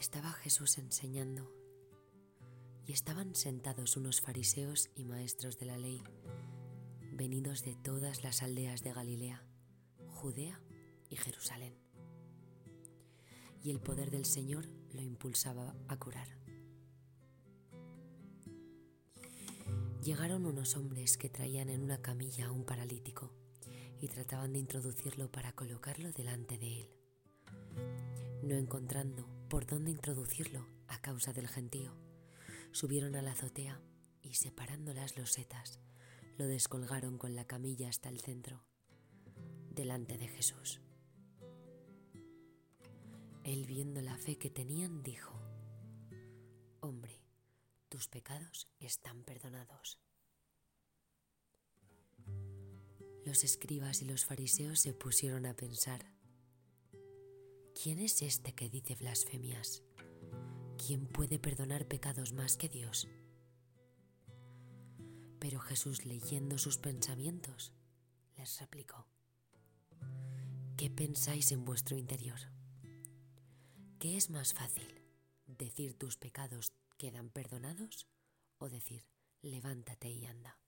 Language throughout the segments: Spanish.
Estaba Jesús enseñando y estaban sentados unos fariseos y maestros de la ley, venidos de todas las aldeas de Galilea, Judea y Jerusalén. Y el poder del Señor lo impulsaba a curar. Llegaron unos hombres que traían en una camilla a un paralítico y trataban de introducirlo para colocarlo delante de él. No encontrando por dónde introducirlo a causa del gentío, subieron a la azotea y separando las losetas, lo descolgaron con la camilla hasta el centro, delante de Jesús. Él viendo la fe que tenían, dijo, Hombre, tus pecados están perdonados. Los escribas y los fariseos se pusieron a pensar, ¿quién es este que dice blasfemias? ¿Quién puede perdonar pecados más que Dios? Pero Jesús, leyendo sus pensamientos, les replicó, ¿qué pensáis en vuestro interior? ¿Qué es más fácil, decir tus pecados quedan perdonados o decir, levántate y anda?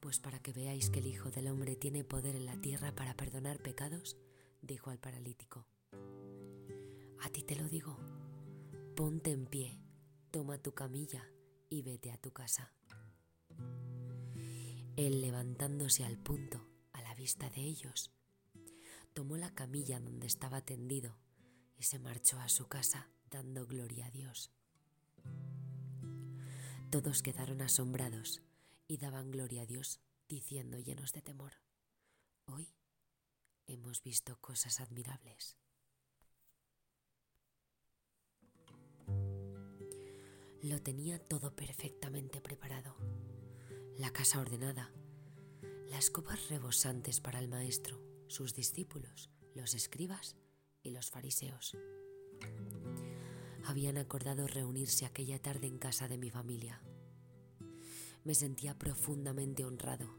Pues para que veáis que el Hijo del Hombre tiene poder en la tierra para perdonar pecados, dijo al paralítico, a ti te lo digo, ponte en pie, toma tu camilla y vete a tu casa. Él levantándose al punto, a la vista de ellos, tomó la camilla donde estaba tendido y se marchó a su casa dando gloria a Dios. Todos quedaron asombrados y daban gloria a Dios diciendo llenos de temor, hoy hemos visto cosas admirables. Lo tenía todo perfectamente preparado. La casa ordenada, las copas rebosantes para el maestro, sus discípulos, los escribas y los fariseos. Habían acordado reunirse aquella tarde en casa de mi familia. Me sentía profundamente honrado.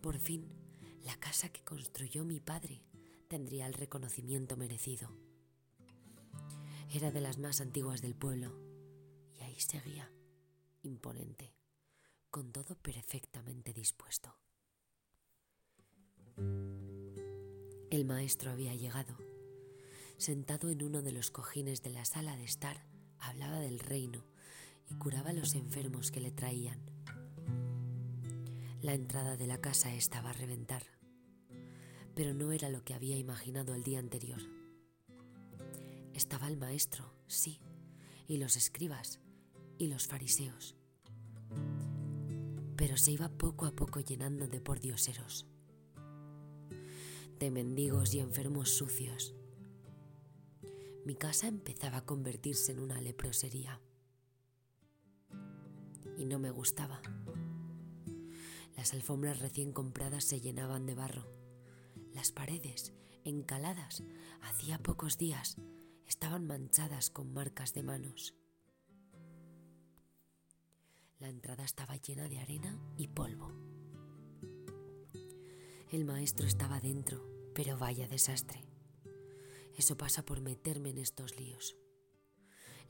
Por fin, la casa que construyó mi padre tendría el reconocimiento merecido. Era de las más antiguas del pueblo y ahí seguía, imponente, con todo perfectamente dispuesto. El maestro había llegado. Sentado en uno de los cojines de la sala de estar, hablaba del reino y curaba a los enfermos que le traían. La entrada de la casa estaba a reventar, pero no era lo que había imaginado el día anterior. Estaba el maestro, sí, y los escribas y los fariseos, pero se iba poco a poco llenando de pordioseros, de mendigos y enfermos sucios. Mi casa empezaba a convertirse en una leprosería y no me gustaba. Las alfombras recién compradas se llenaban de barro. Las paredes, encaladas, hacía pocos días, estaban manchadas con marcas de manos. La entrada estaba llena de arena y polvo. El maestro estaba dentro, pero vaya desastre. Eso pasa por meterme en estos líos.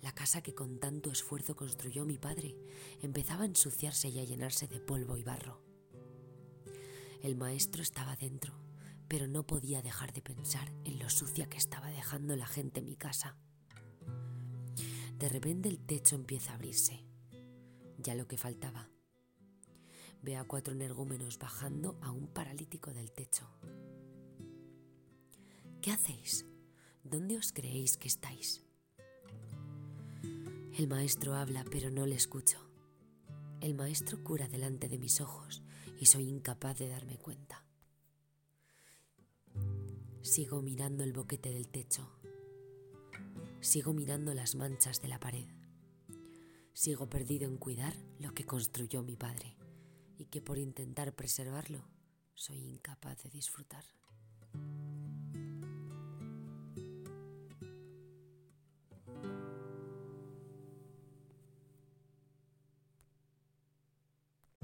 La casa que con tanto esfuerzo construyó mi padre empezaba a ensuciarse y a llenarse de polvo y barro. El maestro estaba dentro, pero no podía dejar de pensar en lo sucia que estaba dejando la gente en mi casa. De repente el techo empieza a abrirse. Ya lo que faltaba. Ve a cuatro energúmenos bajando a un paralítico del techo. ¿Qué hacéis? ¿dónde os creéis que estáis? El maestro habla, pero no le escucho. El maestro cura delante de mis ojos y soy incapaz de darme cuenta. Sigo mirando el boquete del techo. Sigo mirando las manchas de la pared. Sigo perdido en cuidar lo que construyó mi padre y que por intentar preservarlo soy incapaz de disfrutar.